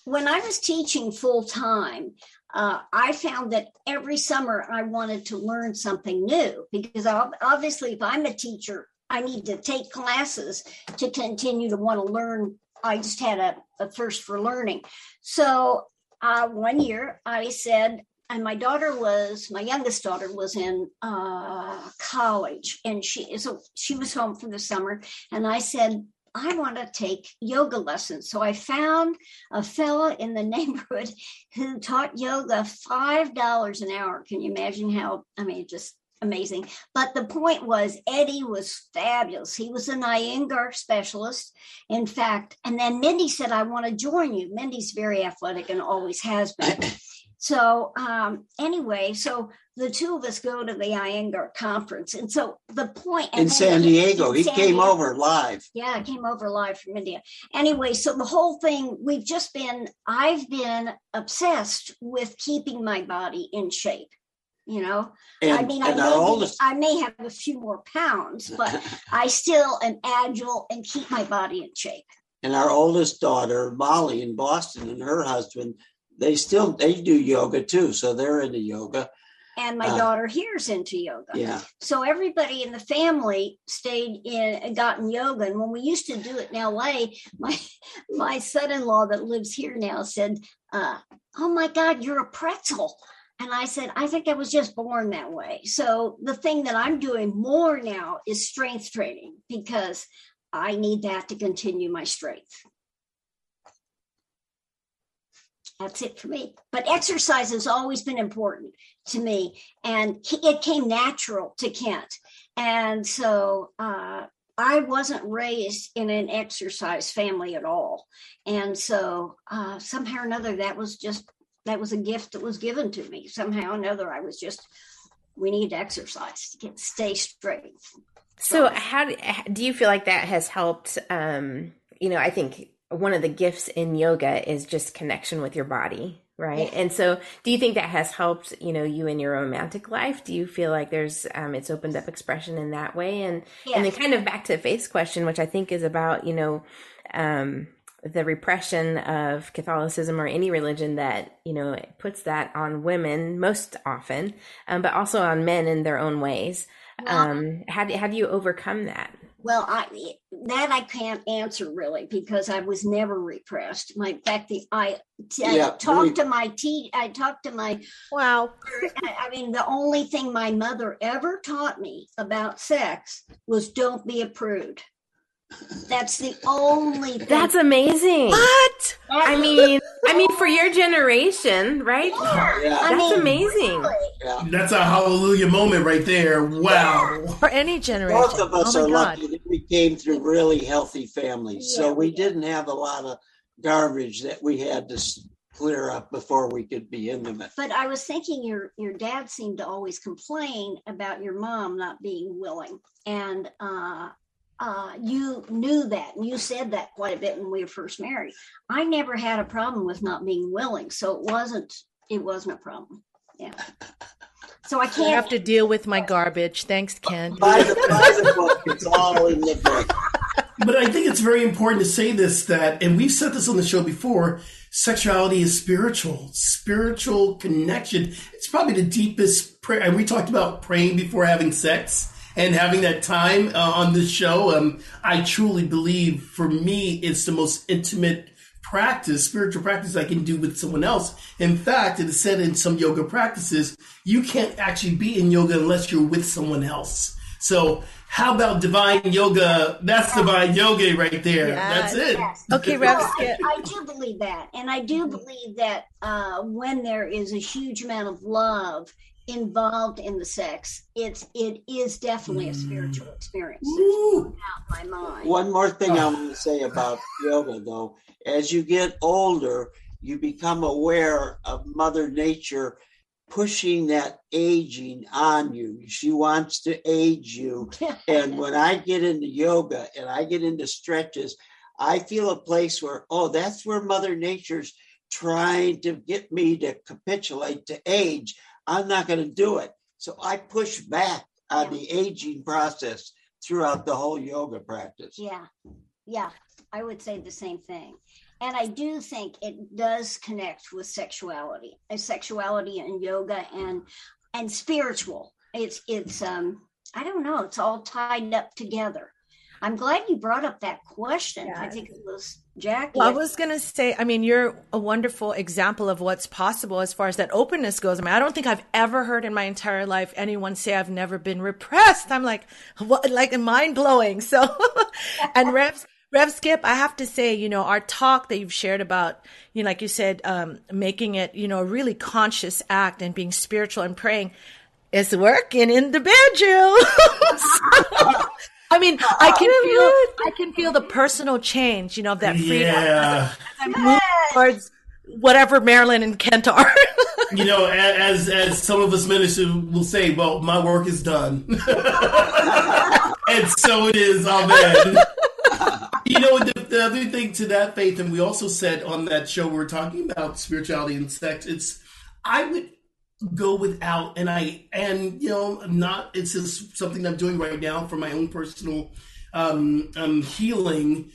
[SPEAKER 9] when I was teaching full time, uh, I found that every summer I wanted to learn something new because obviously, if I'm a teacher, I need to take classes to continue to want to learn. I just had a, a thirst for learning. So uh, one year I said, and my daughter was my youngest daughter was in uh, college, and she so she was home for the summer, and I said. I want to take yoga lessons. So I found a fella in the neighborhood who taught yoga $5 an hour. Can you imagine how, I mean, just amazing. But the point was, Eddie was fabulous. He was an Iyengar specialist, in fact. And then Mindy said, I want to join you. Mindy's very athletic and always has been. So um, anyway, so the two of us go to the Iyengar conference, and so the point
[SPEAKER 8] in San Diego, he
[SPEAKER 9] San
[SPEAKER 8] came
[SPEAKER 9] Diego.
[SPEAKER 8] over live.
[SPEAKER 9] Yeah, I came over live from India. Anyway, so the whole thing, we've just been, I've been obsessed with keeping my body in shape. You know,
[SPEAKER 8] And,
[SPEAKER 9] I mean, I may,
[SPEAKER 8] oldest,
[SPEAKER 9] I may have a few more pounds, but I still am agile and keep my body in shape.
[SPEAKER 8] and our oldest daughter, Molly, in Boston, and her husband, they still they do yoga too, so they're into yoga.
[SPEAKER 9] And my
[SPEAKER 8] Ah.
[SPEAKER 9] daughter here's into yoga.
[SPEAKER 8] Yeah,
[SPEAKER 9] So everybody in the family stayed in, got in yoga. And when we used to do it in LA, my my son-in-law that lives here now said, uh, "Oh my God, you're a pretzel." And I said, I think I was just born that way. So the thing that I'm doing more now is strength training because I need that to continue my strength. That's it for me. But exercise has always been important to me, and he- it came natural to Kent. And so uh, I wasn't raised in an exercise family at all, and so uh, somehow or another that was just that was a gift that was given to me. Somehow or another, I was just we need to exercise to get stay straight.
[SPEAKER 5] So how do, do you feel like that has helped? Um, you know, I think one of the gifts in yoga is just connection with your body, right?
[SPEAKER 9] Yeah.
[SPEAKER 5] And so, do you think that has helped? You know, you in your romantic life? Do you feel like there's um, it's opened up expression in that way? And and then kind of back to Faith's question, which I think is about you know. Um, the repression of Catholicism or any religion that you know puts that on women most often, um, but also on men in their own ways.
[SPEAKER 9] Well-
[SPEAKER 5] Um, how do how do you overcome that?
[SPEAKER 9] Well, I that I can't answer really because I was never repressed. My in fact, the I, I
[SPEAKER 8] Yeah,
[SPEAKER 9] talked
[SPEAKER 8] we-
[SPEAKER 9] to my te- I talked to my
[SPEAKER 7] Wow.
[SPEAKER 9] I I mean, the only thing my mother ever taught me about sex was don't be a prude. That's the only thing.
[SPEAKER 5] That's amazing.
[SPEAKER 7] What?
[SPEAKER 5] I mean, I mean, for your generation, right?
[SPEAKER 8] yeah,
[SPEAKER 9] I
[SPEAKER 5] That's
[SPEAKER 9] mean,
[SPEAKER 5] amazing.
[SPEAKER 9] really.
[SPEAKER 8] yeah.
[SPEAKER 6] That's a hallelujah moment right there. Wow.
[SPEAKER 7] For any generation.
[SPEAKER 8] Both of us
[SPEAKER 7] oh
[SPEAKER 8] are
[SPEAKER 7] my God.
[SPEAKER 8] lucky that we came through really healthy families, so we
[SPEAKER 9] we did.
[SPEAKER 8] didn't have a lot of garbage that we had to clear up before we could be intimate.
[SPEAKER 9] But I was thinking your your dad seemed to always complain about your mom not being willing, and uh, uh, you knew that, and you said that quite a bit when we were first married. I never had a problem with not being willing, so it wasn't it wasn't a problem. Yeah. So I
[SPEAKER 7] I
[SPEAKER 9] can't
[SPEAKER 7] have to deal with my garbage. Thanks, Ken.
[SPEAKER 8] Buy the, buy the book. It's all in the book.
[SPEAKER 6] But I think it's very important to say this that, and we've said this on the show before, sexuality is spiritual, spiritual connection. It's probably the deepest prayer. And we talked about praying before having sex and having that time uh, on this show. Um, I truly believe for me, it's the most intimate practice, spiritual practice I can do with someone else. In fact, it is said in some yoga practices, you can't actually be in yoga unless you're with someone else. So how about divine yoga? That's divine yoga right there. That's it.
[SPEAKER 9] Yes.
[SPEAKER 7] Okay,
[SPEAKER 9] No,
[SPEAKER 7] Rev
[SPEAKER 9] I, I do believe that. And I do believe that uh, when there is a huge amount of love involved in the sex, it's it is definitely a spiritual mm. experience. There's no my mind.
[SPEAKER 8] One more thing I want to say about yoga, though. As you get older, you become aware of Mother Nature pushing that aging on you. She wants to age you. And when I get into yoga and I get into stretches, I feel a place where, oh, that's where Mother Nature's trying to get me to capitulate to age. I'm not going to do it. So I push back on the aging process throughout the whole yoga practice.
[SPEAKER 9] Yeah, yeah, I would say the same thing. And I do think it does connect with sexuality, uh, sexuality and yoga and and spiritual. It's it's um I don't know, it's all tied up together. I'm glad you brought up that question. I think it was Jackie.
[SPEAKER 7] Well, I was going to say, I mean, you're a wonderful example of what's possible as far as that openness goes. I mean, I don't think I've ever heard in my entire life anyone say I've never been repressed. I'm like, what, like mind blowing. So, and Rev, Rev Skip, I have to say, you know, our talk that you've shared about, you know, like you said, um, making it, you know, a really conscious act and being spiritual and praying is working in the bedroom. I mean, I can feel, I can feel the personal change, you know, of that freedom
[SPEAKER 6] Yeah.
[SPEAKER 7] as I move towards whatever Marilyn and Kent are.
[SPEAKER 6] you know, as as some of us ministers will say, well, my work is done, and so it is. Amen. you know, the, the other thing to that faith, and we also said on that show we were talking about spirituality and sex. It's I would go without, and I and you know, not. It's just something I'm doing right now for my own personal um, um, healing.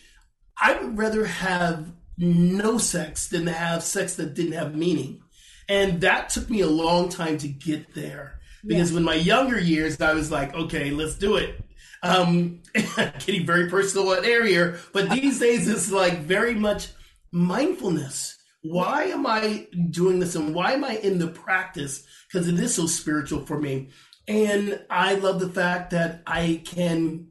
[SPEAKER 6] I would rather have no sex than to have sex that didn't have meaning. And that took me a long time to get there. Because when my younger years, I was like, okay, let's do it. Um, getting very personal in area, but these days it's like very much mindfulness. Why am I doing this and why am I in the practice? Because it is so spiritual for me. And I love the fact that I can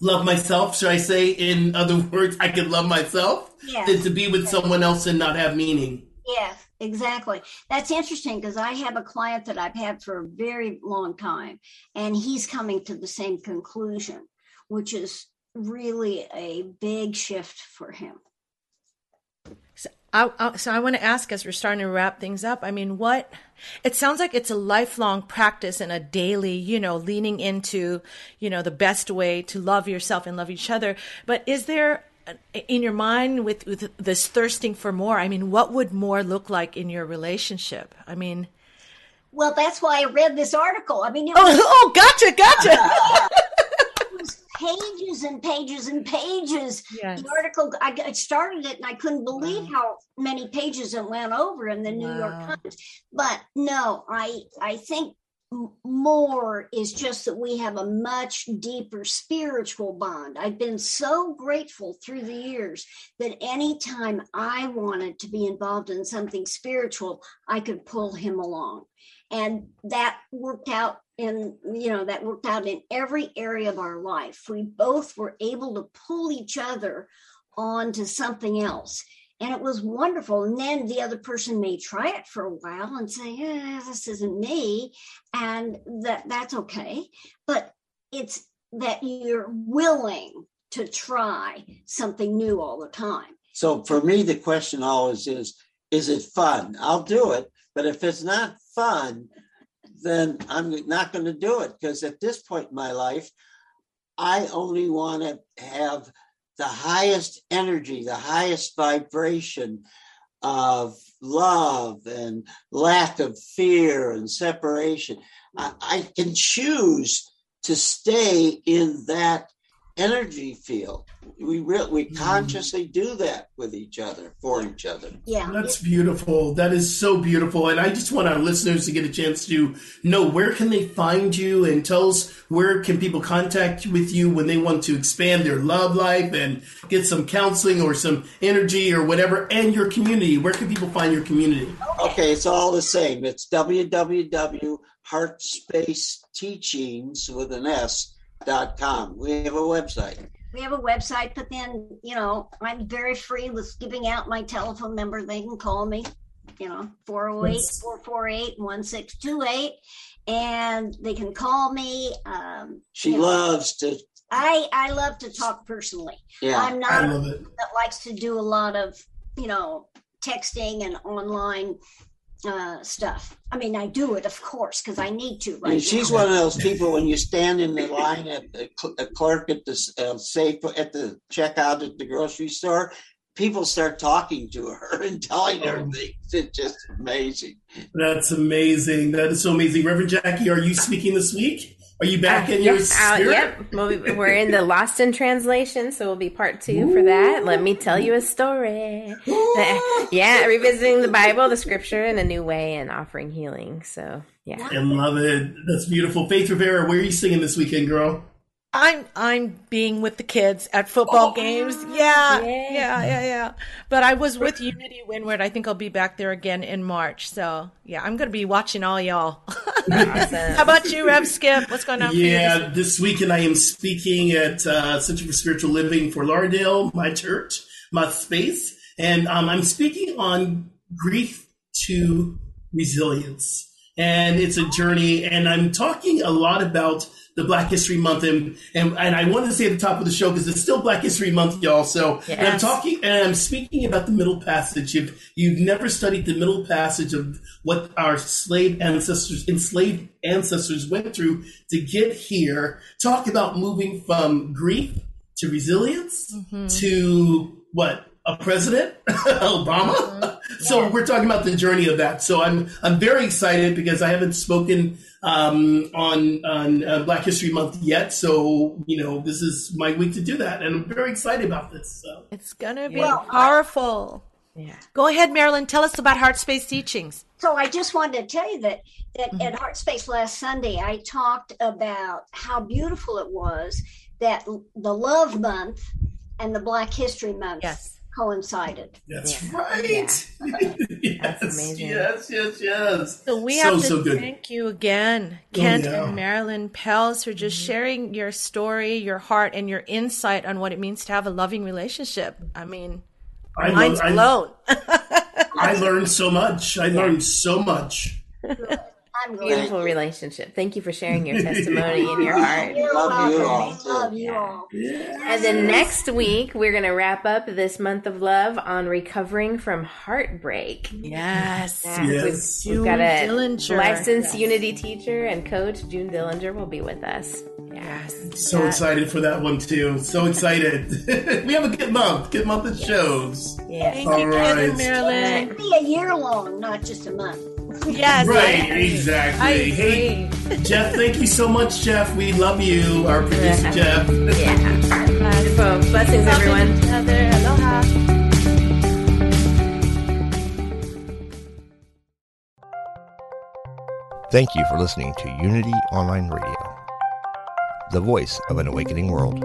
[SPEAKER 6] love myself, should I say? In other words, I can love myself
[SPEAKER 9] Yes.
[SPEAKER 6] than to be with someone else and not have meaning.
[SPEAKER 9] Yes, exactly. That's interesting because I have a client that I've had for a very long time, and he's coming to the same conclusion, which is really a big shift for him.
[SPEAKER 7] So I, I, so I want to ask as we're starting to wrap things up. I mean, what it sounds like it's a lifelong practice and a daily, you know, leaning into, you know, the best way to love yourself and love each other. But is there uh, in your mind with, with this thirsting for more? I mean, what would more look like in your relationship? I mean,
[SPEAKER 9] Well, that's why I read this article. I mean, it
[SPEAKER 7] oh, oh gotcha, gotcha.
[SPEAKER 9] pages and pages and pages.
[SPEAKER 7] Yes.
[SPEAKER 9] The article, I, started it and I couldn't believe how many pages it went over in the New
[SPEAKER 7] Wow.
[SPEAKER 9] York Times. But no, I I think more is just that we have a much deeper spiritual bond. I've been so grateful through the years that anytime I wanted to be involved in something spiritual, I could pull him along. And that worked out in, you know, that worked out in every area of our life. We both were able to pull each other on to something else. And it was wonderful. And then the other person may try it for a while and say, eh, this isn't me. And that that's okay. But it's that you're willing to try something new all the time.
[SPEAKER 8] So for me, the question always is, is it fun? I'll do it. But if it's not fun, then I'm not going to do it because at this point in my life, I only want to have the highest energy, the highest vibration, of love and lack of fear and separation, I, I can choose to stay in that energy field. We really we
[SPEAKER 6] Mm.
[SPEAKER 8] consciously do that with each other for each other.
[SPEAKER 9] Yeah.
[SPEAKER 6] That's beautiful. That is so beautiful. And I just want our listeners to get a chance to know where can they find you and tell us where can people contact with you when they want to expand their love life and get some counseling or some energy or whatever and your community. Where can people find your community?
[SPEAKER 8] Okay, it's all the same. It's www.heartspaceteachings with an S dot com. We have a website.
[SPEAKER 9] we have a website, but then, you know, I'm very free with giving out my telephone number. They can call me, you know, 408 448 1628. And they can call me. Um,
[SPEAKER 8] She
[SPEAKER 9] you know,
[SPEAKER 8] loves to,
[SPEAKER 9] I, I love to talk personally.
[SPEAKER 8] yeah.
[SPEAKER 9] I'm not
[SPEAKER 6] I
[SPEAKER 9] that likes to do a lot of, you know, texting and online uh, stuff. I mean, I do it, of course, because I need to. Right
[SPEAKER 8] And she's
[SPEAKER 9] now.
[SPEAKER 8] one of those people when you stand in the line at the cl- a clerk at the uh, safe at the checkout at the grocery store. People start talking to her and telling her
[SPEAKER 6] Oh.
[SPEAKER 8] things. It's just amazing.
[SPEAKER 6] That's amazing. That is so amazing. Reverend Jackie, are you speaking this week? Are you back in
[SPEAKER 5] Uh,
[SPEAKER 6] your
[SPEAKER 5] yeah, uh, yep. We'll be- we're in the Lost in Translation, so we'll be part two for that. Let me tell you a story. yeah, revisiting the Bible, the scripture in a new way and offering healing. So, yeah.
[SPEAKER 6] I love it. That's beautiful. Faith Rivera, where are you singing this weekend, girl?
[SPEAKER 7] I'm I'm being with the kids at football games. Yeah,
[SPEAKER 5] Yeah.
[SPEAKER 7] yeah, yeah, yeah. But I was with Unity Windward. I think I'll be back there again in March. So yeah, I'm gonna be watching all y'all. How about you, Rev Skip? What's going on? for you this
[SPEAKER 6] Yeah, this weekend I am speaking at uh, Center for Spiritual Living Fort Lauderdale, my church, my space, and um, I'm speaking on grief to resilience, and it's a journey. And I'm talking a lot about the Black History Month, and and, and I wanted to say at the top of the show because it's still Black History Month, y'all. So and I'm talking and I'm speaking about the Middle Passage. If you've never studied the Middle Passage of what our slave ancestors, enslaved ancestors went through to get here, talk about moving from grief to resilience mm-hmm. to what a president, Obama. Mm-hmm. So we're talking about the journey of that. So I'm I'm very excited because I haven't spoken um, on on uh, Black History Month yet. So you know this is my week to do that, and I'm very excited about this. So.
[SPEAKER 7] It's gonna be
[SPEAKER 9] Well, I-
[SPEAKER 7] powerful.
[SPEAKER 5] Yeah.
[SPEAKER 7] Go ahead, Marilyn. Tell us about Heart Space Teachings.
[SPEAKER 9] So I just wanted to tell you that that at Heart Space last Sunday I talked about how beautiful it was that the Love Month and the Black History Month
[SPEAKER 7] Yes.
[SPEAKER 9] Coincided.
[SPEAKER 6] That's
[SPEAKER 5] Yeah.
[SPEAKER 6] right. yes,
[SPEAKER 5] amazing.
[SPEAKER 6] yes, yes, yes.
[SPEAKER 7] So we
[SPEAKER 6] So,
[SPEAKER 7] have to
[SPEAKER 6] so good.
[SPEAKER 7] thank you again,
[SPEAKER 6] Oh,
[SPEAKER 7] Kent
[SPEAKER 6] yeah.
[SPEAKER 7] and Marilyn Pels, for just mm-hmm. sharing your story, your heart, and your insight on what it means to have a loving relationship. I mean,
[SPEAKER 6] I,
[SPEAKER 7] mine's
[SPEAKER 6] lo- I. I learned so much. I learned so much.
[SPEAKER 9] I'm glad.
[SPEAKER 5] Beautiful relationship. Thank you for sharing your testimony and your heart.
[SPEAKER 8] Love you all.
[SPEAKER 9] Love you all.
[SPEAKER 5] And then next week, we're going to wrap up this month of love on recovering from heartbreak.
[SPEAKER 7] yes.
[SPEAKER 5] Yeah,
[SPEAKER 6] Yes.
[SPEAKER 5] We've, we've got a
[SPEAKER 7] June Dillinger.
[SPEAKER 5] licensed Unity teacher and coach, June Dillinger, will be with us. Yeah.
[SPEAKER 6] So excited for that one too. So excited. we have a good month. Good month of shows.
[SPEAKER 5] Yeah.
[SPEAKER 7] Thank
[SPEAKER 6] All
[SPEAKER 7] you, Kent and
[SPEAKER 6] right.
[SPEAKER 7] Marilyn.
[SPEAKER 9] Be a year long, not just a month.
[SPEAKER 7] Yes.
[SPEAKER 6] Right,
[SPEAKER 7] I
[SPEAKER 6] exactly.
[SPEAKER 7] I
[SPEAKER 6] Hey,
[SPEAKER 7] agree.
[SPEAKER 6] Jeff, thank you so much, Jeff. We love you, our producer, Jeff.
[SPEAKER 5] Yeah. Beautiful. Blessings,
[SPEAKER 7] Loving
[SPEAKER 5] everyone.
[SPEAKER 7] each other. Aloha.
[SPEAKER 10] Thank you for listening to Unity Online Radio, the voice of an awakening world.